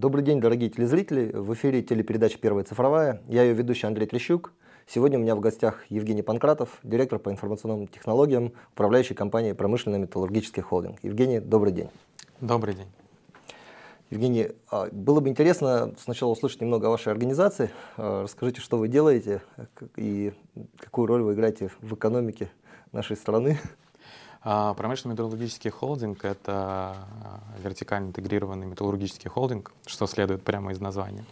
Добрый день, дорогие телезрители. В эфире телепередача «Первая цифровая». Я ее ведущий Андрей Трещук. Сегодня у меня в гостях Евгений Панкратов, директор по информационным технологиям, управляющей компанией «Промышленный металлургический холдинг». Евгений, добрый день. Добрый день. Евгений, а, было бы интересно сначала услышать немного о вашей организации. А, расскажите, что вы делаете и какую роль вы играете в экономике нашей страны. А, промышленный металлургический холдинг — это а, вертикально интегрированный металлургический холдинг, что следует прямо из названия.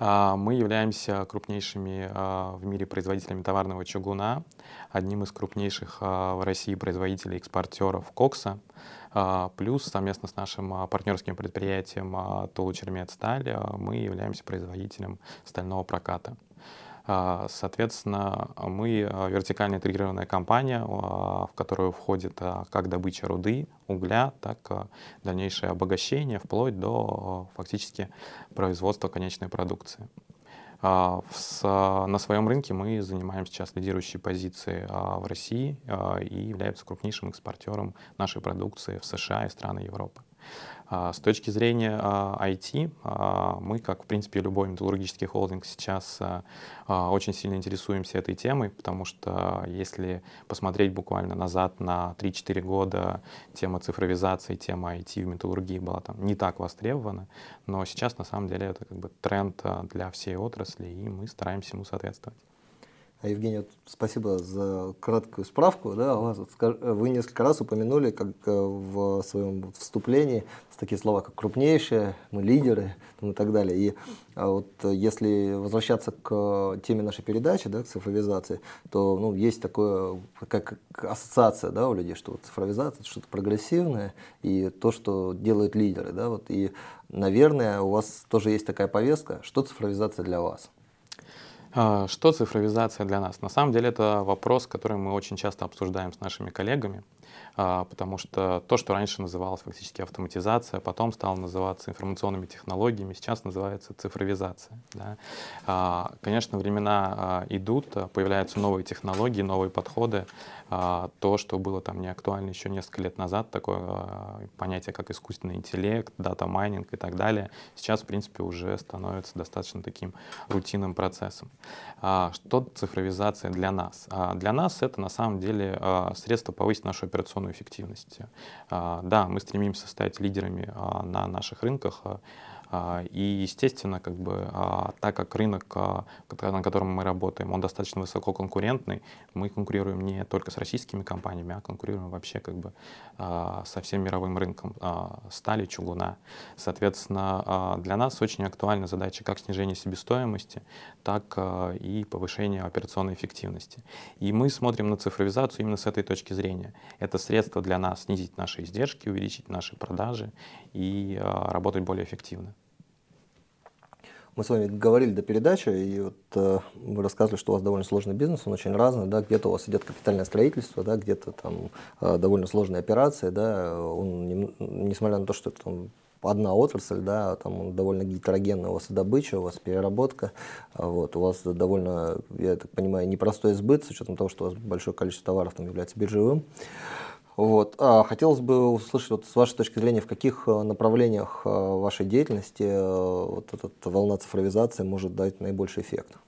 А, мы являемся крупнейшими в мире производителями товарного чугуна, одним из крупнейших в России производителей экспортеров кокса, Плюс совместно с нашим партнерским предприятием Тулу Чермет-Сталь мы являемся производителем стального проката. А, соответственно, мы а, вертикально интегрированная компания, а, в которую входит как добыча руды, угля, так и дальнейшее обогащение, вплоть до фактически производства конечной продукции. На своем рынке мы занимаем сейчас лидирующие позиции в России и являемся крупнейшим экспортером нашей продукции в США и страны Европы. А, с точки зрения IT, а, а, мы, как в принципе любой металлургический холдинг, сейчас очень сильно интересуемся этой темой, потому что если посмотреть буквально назад на 3-4 года, тема цифровизации, тема IT в металлургии была там не так востребована, но сейчас на самом деле это как бы тренд для всей отрасли, и мы стараемся ему соответствовать. А Евгений, вот спасибо за краткую справку. Да, вы несколько раз упомянули как э, в своем вступлении такие слова, как крупнейшие, мы лидеры и так далее. И а вот если возвращаться к теме нашей передачи, да, к цифровизации, то ну, есть такое, как ассоциация да, у людей, что вот цифровизация это что-то прогрессивное и то, что делают лидеры. Да, вот, и, наверное, у вас тоже есть такая повестка, что цифровизация для вас. А, что цифровизация для нас? На самом деле это вопрос, который мы очень часто обсуждаем с нашими коллегами, потому что то, что раньше называлось фактически автоматизация, потом стало называться информационными технологиями, сейчас называется цифровизация. Да? А, конечно, времена идут, появляются новые технологии, новые подходы, а, то, что было там не актуально еще несколько лет назад, такое а, понятие, как искусственный интеллект, data mining и так далее, сейчас, в принципе, уже становится достаточно таким рутинным процессом. А, что цифровизация для нас? Для нас это на самом деле средство повысить нашу операционную эффективность. Да, мы стремимся стать лидерами на наших рынках, а, и, естественно, как бы, а, так как рынок, а, на котором мы работаем, он достаточно высококонкурентный, мы конкурируем не только с российскими компаниями, а конкурируем вообще как бы со всем мировым рынком стали, чугуна. Соответственно, для нас очень актуальна задача как снижения себестоимости, так и повышения операционной эффективности. И мы смотрим на цифровизацию именно с этой точки зрения. Это средство для нас снизить наши издержки, увеличить наши продажи и работать более эффективно. Мы с вами говорили до передачи, и вот э, вы рассказывали, что у вас довольно сложный бизнес, он очень разный, да, где-то у вас идет капитальное строительство, да, где-то там э, довольно сложные операции, да, он, не, несмотря на то, что это там одна отрасль, да, там довольно гетерогенная, у вас добыча, у вас переработка, вот, у вас довольно, я так понимаю, непростой сбыт, с учетом того, что у вас большое количество товаров там является биржевым. Вот. А хотелось бы услышать вот, с вашей точки зрения, в каких э, направлениях э, вашей деятельности э, вот эта волна цифровизации может дать наибольший эффект?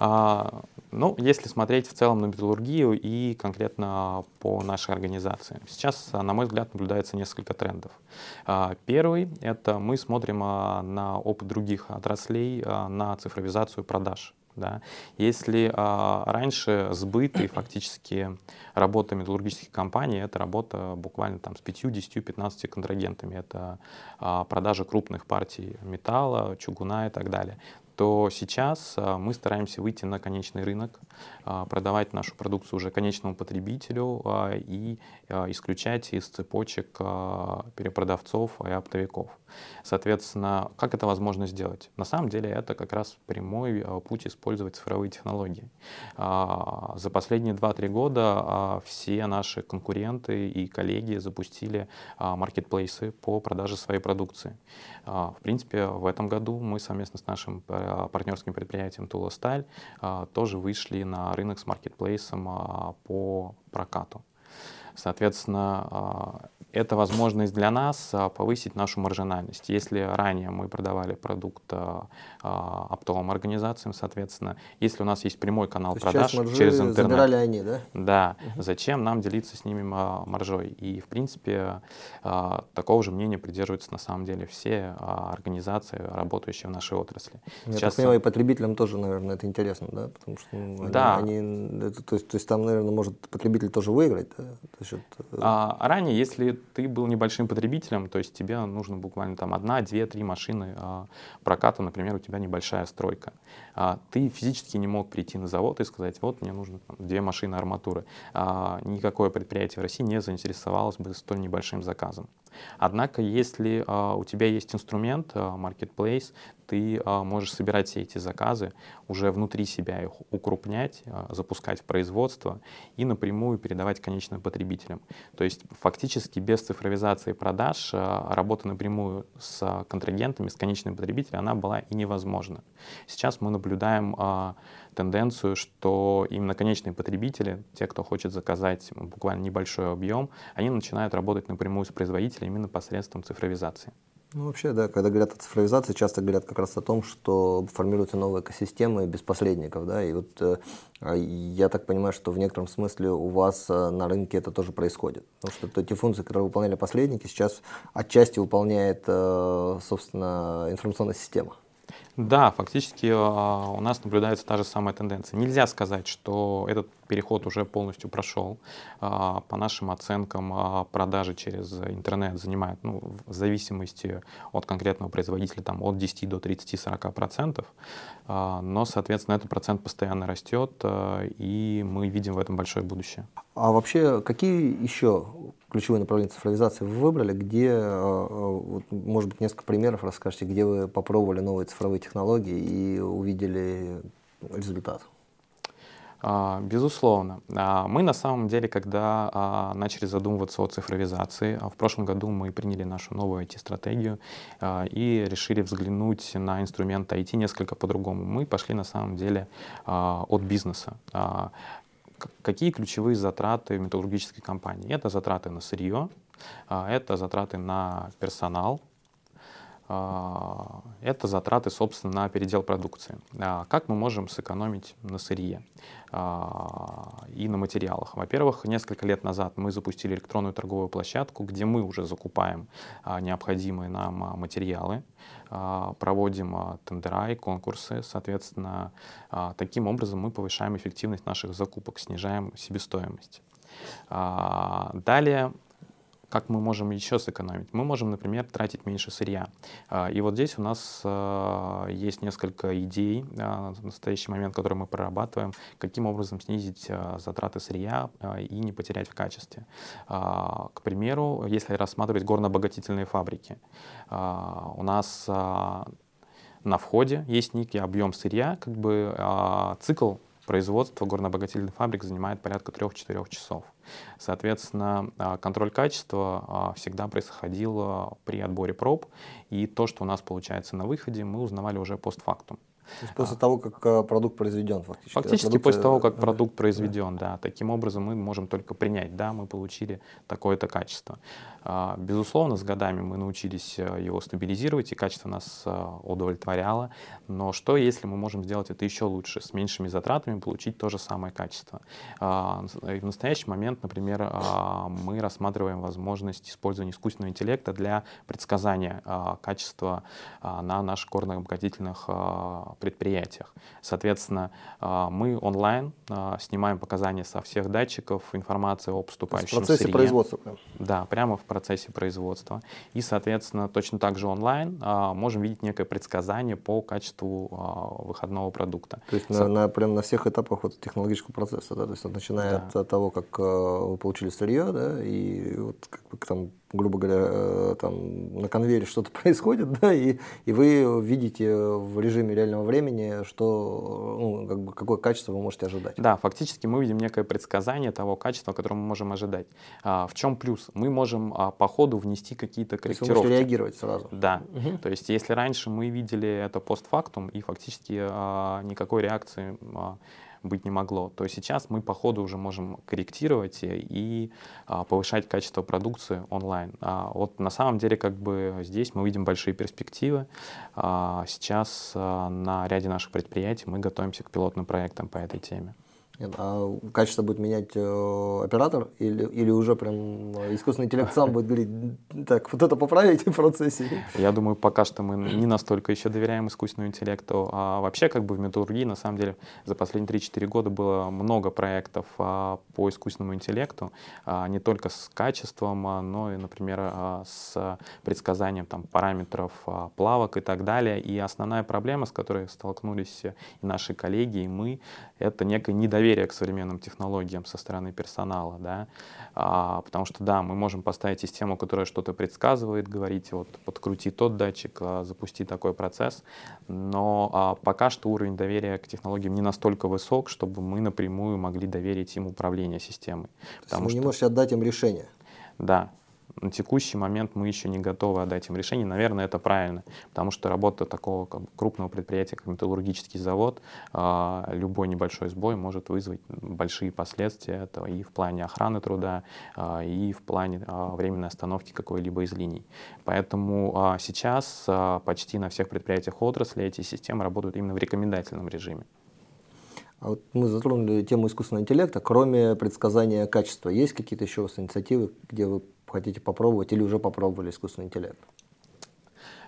А, ну, если смотреть в целом на металлургию и конкретно по нашей организации. Сейчас, на мой взгляд, наблюдается несколько трендов. А, первый — это мы смотрим на опыт других отраслей, на цифровизацию продаж. Да. Если а, раньше сбыт и фактически работа металлургических компаний это работа буквально там, с 5, 10, 15 контрагентами. Это а, продажа крупных партий металла, чугуна и так далее то сейчас а, мы стараемся выйти на конечный рынок, а, продавать нашу продукцию уже конечному потребителю а, и исключать из цепочек перепродавцов и оптовиков. Соответственно, как это возможно сделать? На самом деле это как раз прямой путь использовать цифровые технологии. За последние 2-3 года все наши конкуренты и коллеги запустили маркетплейсы по продаже своей продукции. В принципе, в этом году мы совместно с нашим партнерским предприятием Тула Сталь тоже вышли на рынок с маркетплейсом по прокату. Соответственно, это возможность для нас а, повысить нашу маржинальность. Если ранее мы продавали продукт а, а, оптовым организациям, соответственно, если у нас есть прямой канал продаж через интернет, забирали они, да? Да. Угу. Зачем нам делиться с ними маржой? И в принципе такого же мнения придерживаются на самом деле все организации, работающие в нашей отрасли. Я Сейчас... так понимаю, и потребителям тоже, наверное, это интересно, да? Потому что ну, да. они, они то, есть, то есть там, наверное, может потребитель тоже выиграть. Да? То есть, а, ранее, если ты был небольшим потребителем, то есть тебе нужно буквально там одна, две, три машины а, проката, например, у тебя небольшая стройка. А, ты физически не мог прийти на завод и сказать, вот мне нужно там, две машины арматуры. А, никакое предприятие в России не заинтересовалось бы столь небольшим заказом. Однако, если а, у тебя есть инструмент, а, marketplace, ты а, можешь собирать все эти заказы, уже внутри себя их укрупнять, а, запускать в производство и напрямую передавать конечным потребителям. То есть фактически без цифровизации продаж а, работа напрямую с контрагентами, с конечным потребителем, она была и невозможна. Сейчас мы наблюдаем тенденцию, что именно конечные потребители, те, кто хочет заказать буквально небольшой объем, они начинают работать напрямую с производителем именно посредством цифровизации. Ну, вообще, да, когда говорят о цифровизации, часто говорят как раз о том, что формируются новые экосистемы без посредников, да, и вот э, а я так понимаю, что в некотором смысле у вас э, на рынке это тоже происходит, потому что эти функции, которые выполняли посредники, сейчас отчасти выполняет, э, собственно, информационная система. Да, фактически а, у нас наблюдается та же самая тенденция. Нельзя сказать, что этот переход уже полностью прошел. А, по нашим оценкам, а, продажи через интернет занимают, ну, в зависимости от конкретного производителя, там, от 10 до 30-40 процентов. Но, соответственно, этот процент постоянно растет, и мы видим в этом большое будущее. А вообще, какие еще ключевые направления цифровизации вы выбрали, где, э, вот, может быть, несколько примеров расскажете, где вы попробовали новые цифровые технологии и увидели результат? А, безусловно. А, мы на самом деле, когда а, начали задумываться о цифровизации, в прошлом году мы приняли нашу новую IT-стратегию и решили взглянуть на инструмент IT несколько по-другому. Мы пошли на самом деле от бизнеса. Какие ключевые затраты металлургической компании? Это затраты на сырье, а, это затраты на персонал, это затраты, собственно, на передел продукции. А, как мы можем сэкономить на сырье и на материалах? Во-первых, несколько лет назад мы запустили электронную торговую площадку, где мы уже закупаем необходимые нам материалы, проводим тендера и конкурсы. Соответственно, таким образом мы повышаем эффективность наших закупок, снижаем себестоимость. Далее как мы можем еще сэкономить? Мы можем, например, тратить меньше сырья. А, и вот здесь у нас а, есть несколько идей а, в настоящий момент, которые мы прорабатываем, каким образом снизить затраты сырья и не потерять в качестве. К примеру, если рассматривать горно-обогатительные фабрики, у нас на входе есть некий объем сырья, как бы цикл производства горно-обогатительных фабрик занимает порядка 3-4 часов. Соответственно, а, контроль качества а, всегда происходил при отборе проб, и то, что у нас получается на выходе, мы узнавали уже постфактум. То есть после а, того, как а, продукт произведен фактически? Фактически продукт... после того, как продукт произведен, да. Таким образом мы можем только принять, да, мы получили такое-то качество. А, безусловно, с годами мы научились э, его стабилизировать, и качество нас э, удовлетворяло. Но что, если мы можем сделать это еще лучше, с меньшими затратами получить то же самое качество? И в настоящий момент, например, мы рассматриваем возможность использования искусственного интеллекта для предсказания качества на наших горно-обогатительных предприятиях. Соответственно, а, мы онлайн а, снимаем показания со всех датчиков, информация о поступающем В процессе сырье. производства? Прям. Да, прямо в процессе производства. И, соответственно, точно так же онлайн а, можем видеть некое предсказание по качеству выходного продукта. То есть Со... на, на, прям на всех этапах вот технологического процесса, да? То есть начиная да. от того, как вы получили сырье, да, и вот как бы там грубо говоря, э, там на конвейере что-то происходит, да, и, и вы видите в режиме реального времени, что, ну, как бы, какое качество вы можете ожидать. Да, фактически мы видим некое предсказание того качества, которое мы можем ожидать. А, в чем плюс? Мы можем а, по ходу внести какие-то корректировки. То есть вы можете реагировать сразу. Да. Угу. То есть если раньше мы видели это постфактум, и фактически а, никакой реакции а, быть не могло, то сейчас мы по ходу уже можем корректировать и а, повышать качество продукции онлайн. А, вот на самом деле как бы здесь мы видим большие перспективы. А, сейчас на ряде наших предприятий мы готовимся к пилотным проектам по этой теме. А качество будет менять э, оператор или, или уже прям искусственный интеллект сам будет говорить, так, вот это поправите в процессе? Я думаю, пока что мы не настолько еще доверяем искусственному интеллекту. А вообще, как бы в металлургии, на самом деле, за последние 3-4 года было много проектов а, по искусственному интеллекту, а, не только с качеством, а, но и, например, а, с предсказанием там, параметров а, плавок и так далее. И основная проблема, с которой столкнулись и наши коллеги, и мы, это некое недоверие доверие к современным технологиям со стороны персонала, да, а, потому что, да, мы можем поставить систему, которая что-то предсказывает, говорить, вот, подкрути тот датчик, а, запусти такой процесс, но а, пока что уровень доверия к технологиям не настолько высок, чтобы мы напрямую могли доверить им управление системой. То есть вы что... не можете отдать им решение? Да, на текущий момент мы еще не готовы отдать им решение. Наверное, это правильно, потому что работа такого как, крупного предприятия, как металлургический завод, э, любой небольшой сбой может вызвать большие последствия это и в плане охраны труда, э, и в плане э, временной остановки какой-либо из линий. Поэтому сейчас почти на всех предприятиях отрасли эти системы работают именно в рекомендательном режиме. А вот мы затронули тему искусственного интеллекта. Кроме предсказания качества, есть какие-то еще у вас инициативы, где вы хотите попробовать или уже попробовали искусственный интеллект?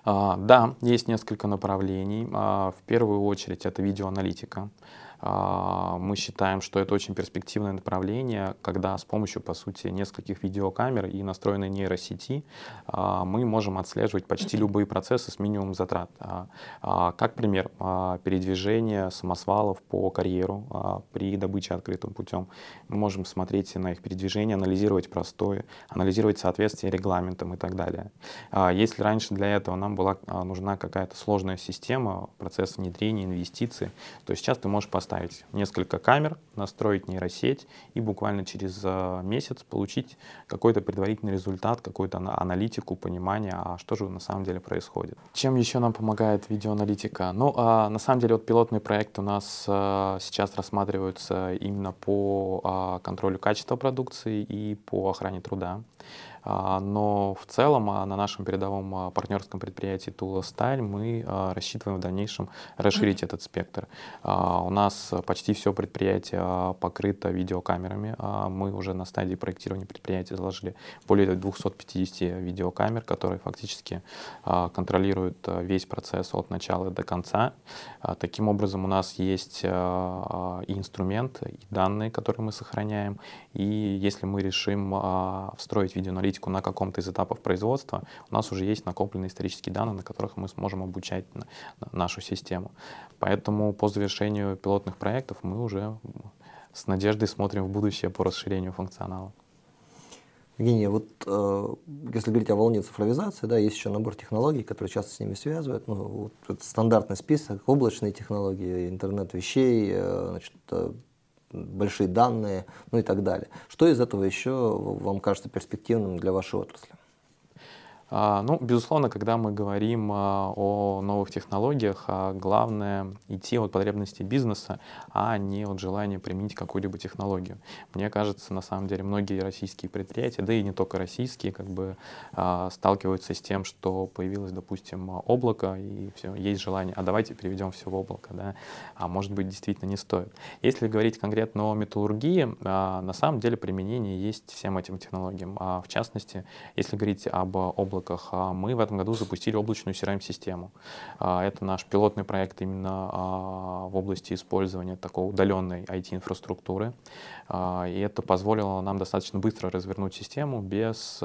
А, да, есть несколько направлений. А, в первую очередь это видеоаналитика. А, мы считаем, что это очень перспективное направление, когда с помощью, по сути, нескольких видеокамер и настроенной нейросети а, мы можем отслеживать почти любые процессы с минимумом затрат. А, как пример, передвижение самосвалов по карьеру при добыче открытым путем. Мы можем смотреть на их передвижение, анализировать простое, анализировать соответствие регламентам и так далее. Если раньше для этого нам была нужна какая-то сложная система, процесс внедрения, инвестиции, то сейчас ты можешь поставить поставить несколько камер, настроить нейросеть и буквально через э, месяц получить какой-то предварительный результат, какую-то аналитику, понимание, а что же на самом деле происходит. Чем еще нам помогает видеоаналитика? Ну, а, на самом деле, вот пилотный проект у нас а, сейчас рассматриваются именно по а, контролю качества продукции и по охране труда. А, но в целом а, на нашем передовом а, партнерском предприятии Тула Сталь мы рассчитываем в дальнейшем расширить этот спектр. У нас почти все предприятие покрыто видеокамерами. Мы уже на стадии проектирования предприятия заложили более 250 видеокамер, которые фактически контролируют весь процесс от начала до конца. Таким образом, у нас есть и инструмент, и данные, которые мы сохраняем. И если мы решим встроить видеоаналитику аналитику на каком-то из этапов производства, у нас уже есть накопленные исторические данные, на которых мы сможем обучать нашу систему. Поэтому по завершению пилотных проектов мы уже с надеждой смотрим в будущее по расширению функционала. Евгений, вот э, если говорить о волне цифровизации, да, есть еще набор технологий, которые часто с ними связывают. Ну, вот это стандартный список, облачные технологии, интернет вещей, э, значит, э, большие данные, ну и так далее. Что из этого еще вам кажется перспективным для вашей отрасли? А, ну, безусловно, когда мы говорим а, о новых технологиях, а, главное идти от потребностей бизнеса, а не от желания применить какую-либо технологию. Мне кажется, на самом деле, многие российские предприятия, да и не только российские, как бы сталкиваются с тем, что появилось, допустим, облако, и все, есть желание, а давайте переведем все в облако, да, а может быть, действительно не стоит. Если говорить конкретно о металлургии, на самом деле применение есть всем этим технологиям. В частности, если говорить об облаке, облаках. А мы в этом году запустили облачную CRM-систему. А, это наш пилотный проект именно а, в области использования такой удаленной IT-инфраструктуры. И это позволило нам достаточно быстро развернуть систему без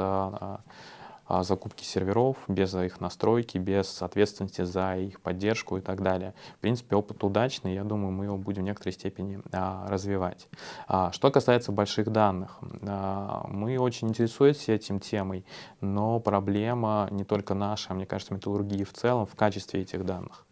закупки серверов, без их настройки, без ответственности за их поддержку и так далее. В принципе, опыт удачный, я думаю, мы его будем в некоторой степени а, развивать. А, что касается больших данных, а, мы очень интересуемся этим темой, но проблема не только наша, мне кажется, металлургии в целом в качестве этих данных.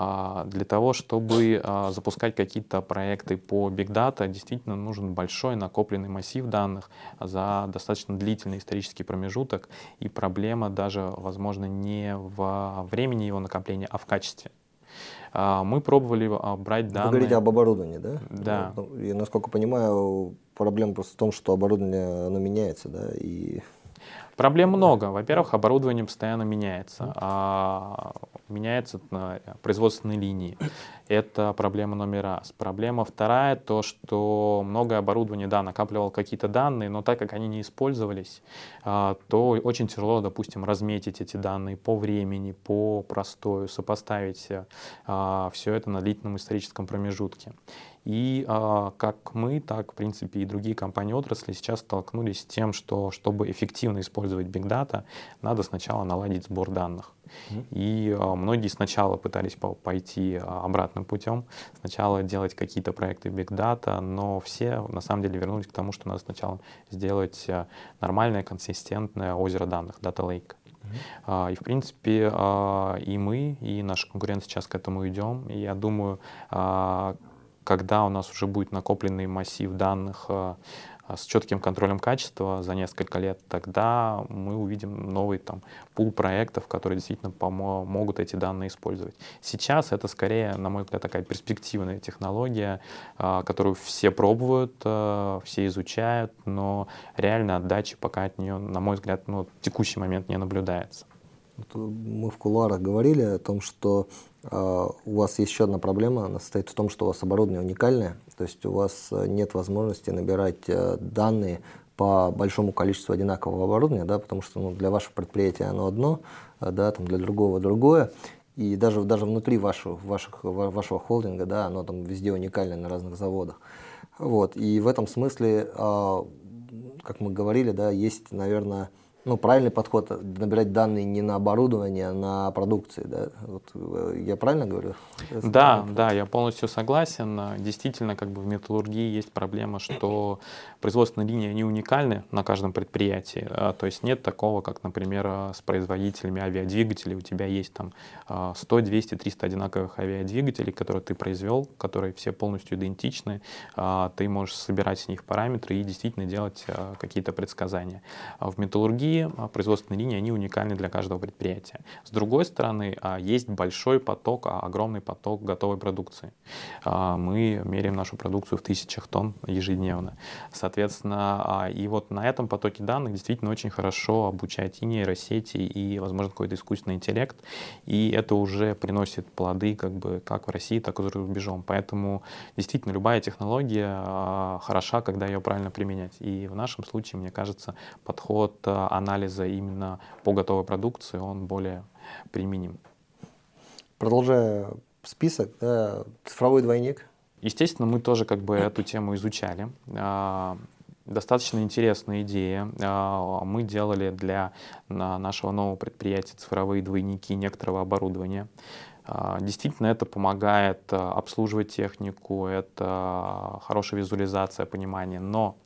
А, для того, чтобы а, запускать какие-то проекты по Big Data, действительно нужен большой накопленный массив данных за достаточно длительный исторический промежуток. И проблема даже, возможно, не в времени его накопления, а в качестве. А, мы пробовали брать данные... Вы говорите об оборудовании, да? Да. Ну, и, насколько понимаю, проблема просто в том, что оборудование, оно меняется, да, и Проблем много. Во-первых, оборудование постоянно меняется. А, меняются производственные линии. Это проблема номер раз. Проблема вторая, то, что многое оборудование, да, накапливало какие-то данные, но так как они не использовались, а, то очень тяжело, допустим, разметить эти данные по времени, по простою, сопоставить а, все это на длительном историческом промежутке. И а, как мы, так, в принципе, и другие компании отрасли сейчас столкнулись с тем, что чтобы эффективно использовать Big Data, надо сначала наладить сбор данных. Mm-hmm. И а, многие сначала пытались по- пойти а, обратным путем, сначала делать какие-то проекты Big Data, но все на самом деле вернулись к тому, что надо сначала сделать а, нормальное, консистентное озеро данных, Data Lake. И, в принципе, и мы, и наши конкуренты сейчас к этому идем. И я думаю, когда у нас уже будет накопленный массив данных э, с четким контролем качества за несколько лет, тогда мы увидим новый там пул проектов, которые действительно помогут эти данные использовать. Сейчас это скорее, на мой взгляд, такая перспективная технология, э, которую все пробуют, э, все изучают, но реально отдачи пока от нее, на мой взгляд, ну, в текущий момент не наблюдается. Мы в кулуарах говорили о том, что у вас еще одна проблема, она состоит в том, что у вас оборудование уникальное, то есть у вас э, нет возможности набирать э, данные по большому количеству одинакового оборудования, да, потому что ну, для вашего предприятия оно одно, э, да, там для другого другое, и даже, даже внутри вашего, ваших, вашего холдинга, да, оно там везде уникальное на разных заводах. Вот, и в этом смысле, а, как мы говорили, да, есть, наверное, ну, правильный подход э, набирать данные не на оборудование, а на продукции, да? Вот, э, я правильно говорю? Да, да, я полностью согласен. Действительно, как бы в металлургии есть проблема, что производственные линии, они уникальны на каждом предприятии. А, то есть нет такого, как, например, э, с производителями авиадвигателей. У тебя есть там 100, 200, 300 одинаковых авиадвигателей, которые ты произвел, которые все полностью идентичны. А, ты можешь собирать с них параметры и действительно делать какие-то предсказания. В металлургии а, производственные линии, они уникальны для каждого предприятия. С другой стороны, а, есть большой поток, а, огромный поток готовой продукции. Мы меряем нашу продукцию в тысячах тонн ежедневно. Соответственно, и вот на этом потоке данных действительно очень хорошо обучать и нейросети, и, возможно, какой-то искусственный интеллект. И это уже приносит плоды как бы как в России, так и за рубежом. Поэтому действительно любая технология хороша, когда ее правильно применять. И в нашем случае, мне кажется, подход анализа именно по готовой продукции, он более применим. Продолжая список, да, цифровой двойник. Естественно, мы тоже как бы эту тему изучали. А, достаточно интересная идея. А, мы делали для нашего нового предприятия цифровые двойники некоторого оборудования. А, действительно, это помогает обслуживать технику, это хорошая визуализация, понимание, но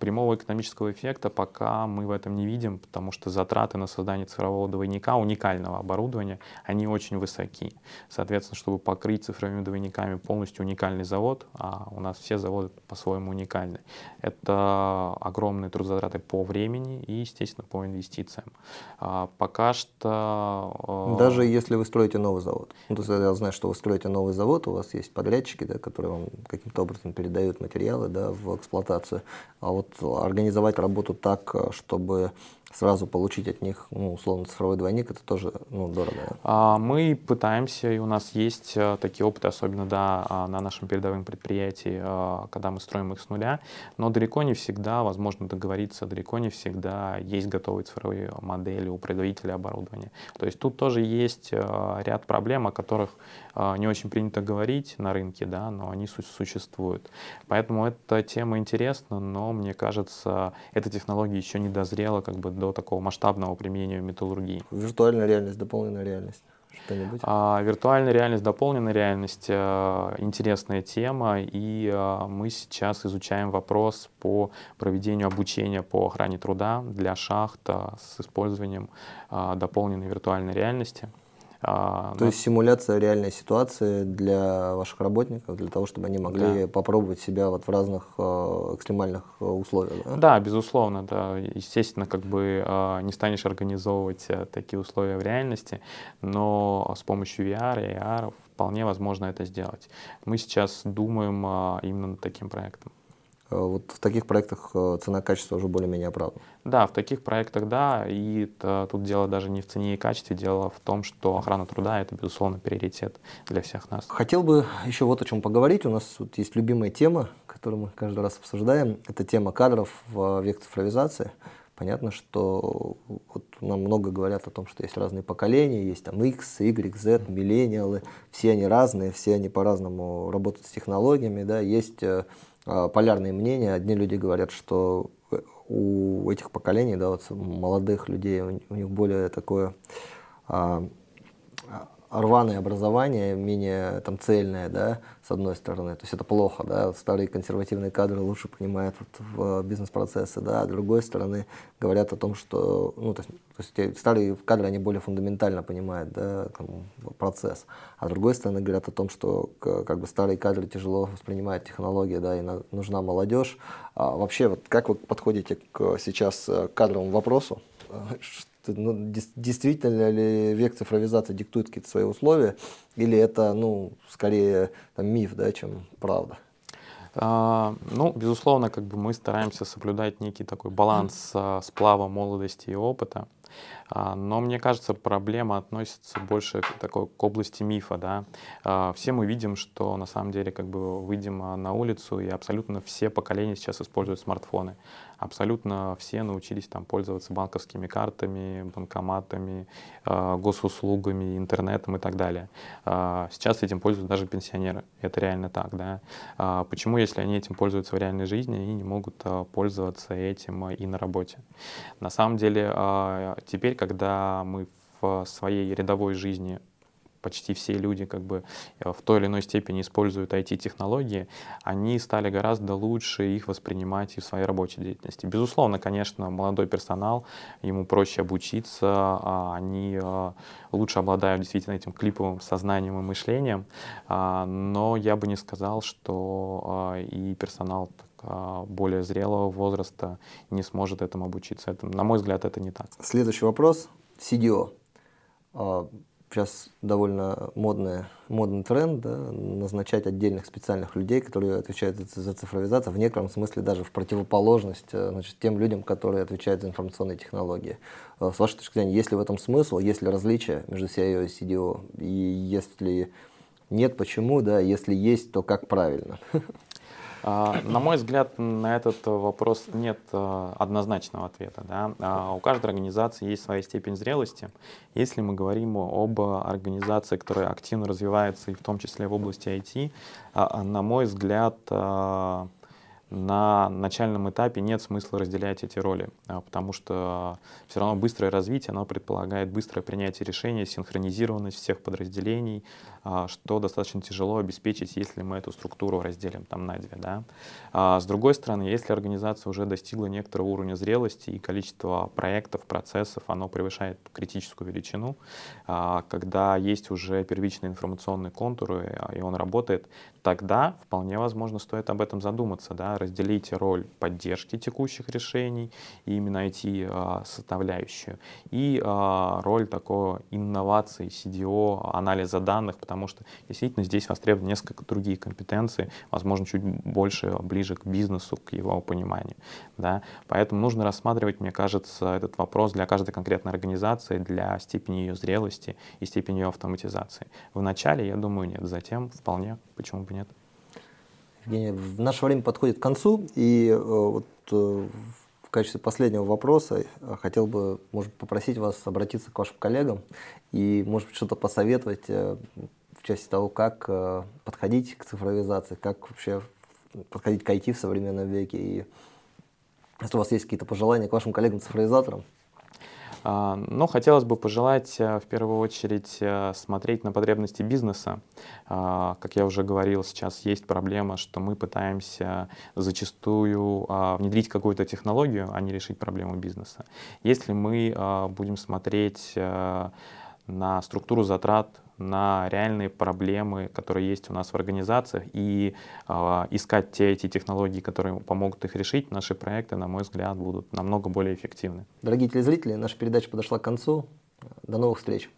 прямого экономического эффекта пока мы в этом не видим, потому что затраты на создание цифрового двойника, уникального оборудования, они очень высоки. Соответственно, чтобы покрыть цифровыми двойниками полностью уникальный завод, а у нас все заводы по-своему уникальны, это огромные трудозатраты по времени и, естественно, по инвестициям. А, пока что... А, Даже если вы строите новый завод. Ну, то есть я знаю, что вы строите новый завод, у вас есть подрядчики, да, которые вам каким-то образом передают материалы да, в эксплуатацию. А вот организовать работу так, чтобы сразу получить от них, ну, условно, цифровой двойник, это тоже ну, дорого. А, мы пытаемся, и у нас есть э, такие опыты, особенно да, а, на нашем передовом предприятии, э, когда мы строим их с нуля, но далеко не всегда возможно договориться, далеко не всегда есть готовые цифровые модели у производителя оборудования. То есть тут тоже есть э, ряд проблем, о которых не очень принято говорить на рынке, да, но они существуют. Поэтому эта тема интересна, но мне кажется, эта технология еще не дозрела как бы до такого масштабного применения в металлургии. Виртуальная реальность, дополненная реальность. Что-нибудь? А, виртуальная реальность, дополненная реальность а, интересная тема, и а, мы сейчас изучаем вопрос по проведению обучения по охране труда для шахт а, с использованием а, дополненной виртуальной реальности. А, То но... есть симуляция реальной ситуации для ваших работников, для того, чтобы они могли да. попробовать себя вот в разных э, экстремальных э, условиях. Да? да, безусловно, да. Естественно, как бы э, не станешь организовывать э, такие условия в реальности, но с помощью VR и AR вполне возможно это сделать. Мы сейчас думаем э, именно над таким проектом. Э, вот в таких проектах э, цена-качество уже более-менее оправдана. Да, в таких проектах да, и это, тут дело даже не в цене и качестве, дело в том, что охрана труда — это, безусловно, приоритет для всех нас. Хотел бы еще вот о чем поговорить. У нас тут есть любимая тема, которую мы каждый раз обсуждаем. Это тема кадров в век цифровизации. Понятно, что вот нам много говорят о том, что есть разные поколения, есть там X, Y, Z, миллениалы, все они разные, все они по-разному работают с технологиями, да, есть э, полярные мнения. Одни люди говорят, что у этих поколений, да, вот молодых людей, у них более такое а, рваное образование, менее там цельное, да, с одной стороны. То есть это плохо, да, старые консервативные кадры лучше понимают вот, бизнес-процессы, да, а с другой стороны говорят о том, что, ну, то есть, то есть старые кадры, они более фундаментально понимают, да, там, процесс. А с другой стороны говорят о том, что как бы старые кадры тяжело воспринимают технологии, да, и на, нужна молодежь. А вообще, вот как вы подходите к сейчас к кадровому вопросу? ну, действительно ли век цифровизации диктует какие-то свои условия, или это, ну, скорее там, миф, да, чем правда? А, ну, безусловно, как бы мы стараемся соблюдать некий такой баланс а, сплава молодости и опыта. А, но мне кажется, проблема относится больше к такой к области мифа, да. Все мы видим, что на самом деле как бы выйдем на улицу и абсолютно все поколения сейчас используют смартфоны. Абсолютно все научились там пользоваться банковскими картами, банкоматами, госуслугами, интернетом и так далее. Сейчас этим пользуются даже пенсионеры. Это реально так, да. Почему, если они этим пользуются в реальной жизни, они не могут пользоваться этим и на работе? На самом деле теперь когда мы в своей рядовой жизни почти все люди как бы э, в той или иной степени используют IT-технологии, они стали гораздо лучше их воспринимать и в своей рабочей деятельности. Безусловно, конечно, молодой персонал, ему проще обучиться, а они э, лучше обладают действительно этим клиповым сознанием и мышлением, а, но я бы не сказал, что и персонал более зрелого возраста не сможет этому обучиться. Это, на мой взгляд, это не так. Следующий вопрос. CDO. Сейчас довольно модный, модный тренд да, назначать отдельных специальных людей, которые отвечают за, за цифровизацию, в некотором смысле даже в противоположность э, значит, тем людям, которые отвечают за информационные технологии. А, с вашей точки зрения, есть ли в этом смысл, есть ли различия между CIO и CDO? И если нет, почему, да, если есть, то как правильно? А, на мой взгляд, на этот вопрос нет а, однозначного ответа. Да? А, у каждой организации есть своя степень зрелости. Если мы говорим об организации, которая активно развивается, и в том числе в области IT, на мой взгляд, на начальном этапе нет смысла разделять эти роли, потому что все равно быстрое развитие, оно предполагает быстрое принятие решений, синхронизированность всех подразделений, что достаточно тяжело обеспечить, если мы эту структуру разделим там на две. Да? А с другой стороны, если организация уже достигла некоторого уровня зрелости и количество проектов, процессов, оно превышает критическую величину, а, когда есть уже первичные информационные контуры, и он работает, тогда вполне возможно стоит об этом задуматься, да? разделить роль поддержки текущих решений, и именно IT-составляющую, и роль такой инновации, CDO, анализа данных, потому потому что действительно здесь востребованы несколько другие компетенции, возможно, чуть больше, ближе к бизнесу, к его пониманию. Да? Поэтому нужно рассматривать, мне кажется, этот вопрос для каждой конкретной организации, для степени ее зрелости и степени ее автоматизации. В начале, я думаю, нет, затем вполне, почему бы нет. Евгений, наше время подходит к концу, и э, вот э, в качестве последнего вопроса э, хотел бы, может, попросить вас обратиться к вашим коллегам и, может быть, что-то посоветовать части того, как э, подходить к цифровизации, как вообще подходить к IT в современном веке. И если у вас есть какие-то пожелания к вашим коллегам-цифровизаторам, а, но хотелось бы пожелать э, в первую очередь э, смотреть на потребности бизнеса. А, как я уже говорил, сейчас есть проблема, что мы пытаемся зачастую а, внедрить какую-то технологию, а не решить проблему бизнеса. Если мы будем смотреть на структуру затрат, на реальные проблемы, которые есть у нас в организациях, и э, искать те эти технологии, которые помогут их решить, наши проекты, на мой взгляд, будут намного более эффективны. Дорогие телезрители, наша передача подошла к концу. До новых встреч!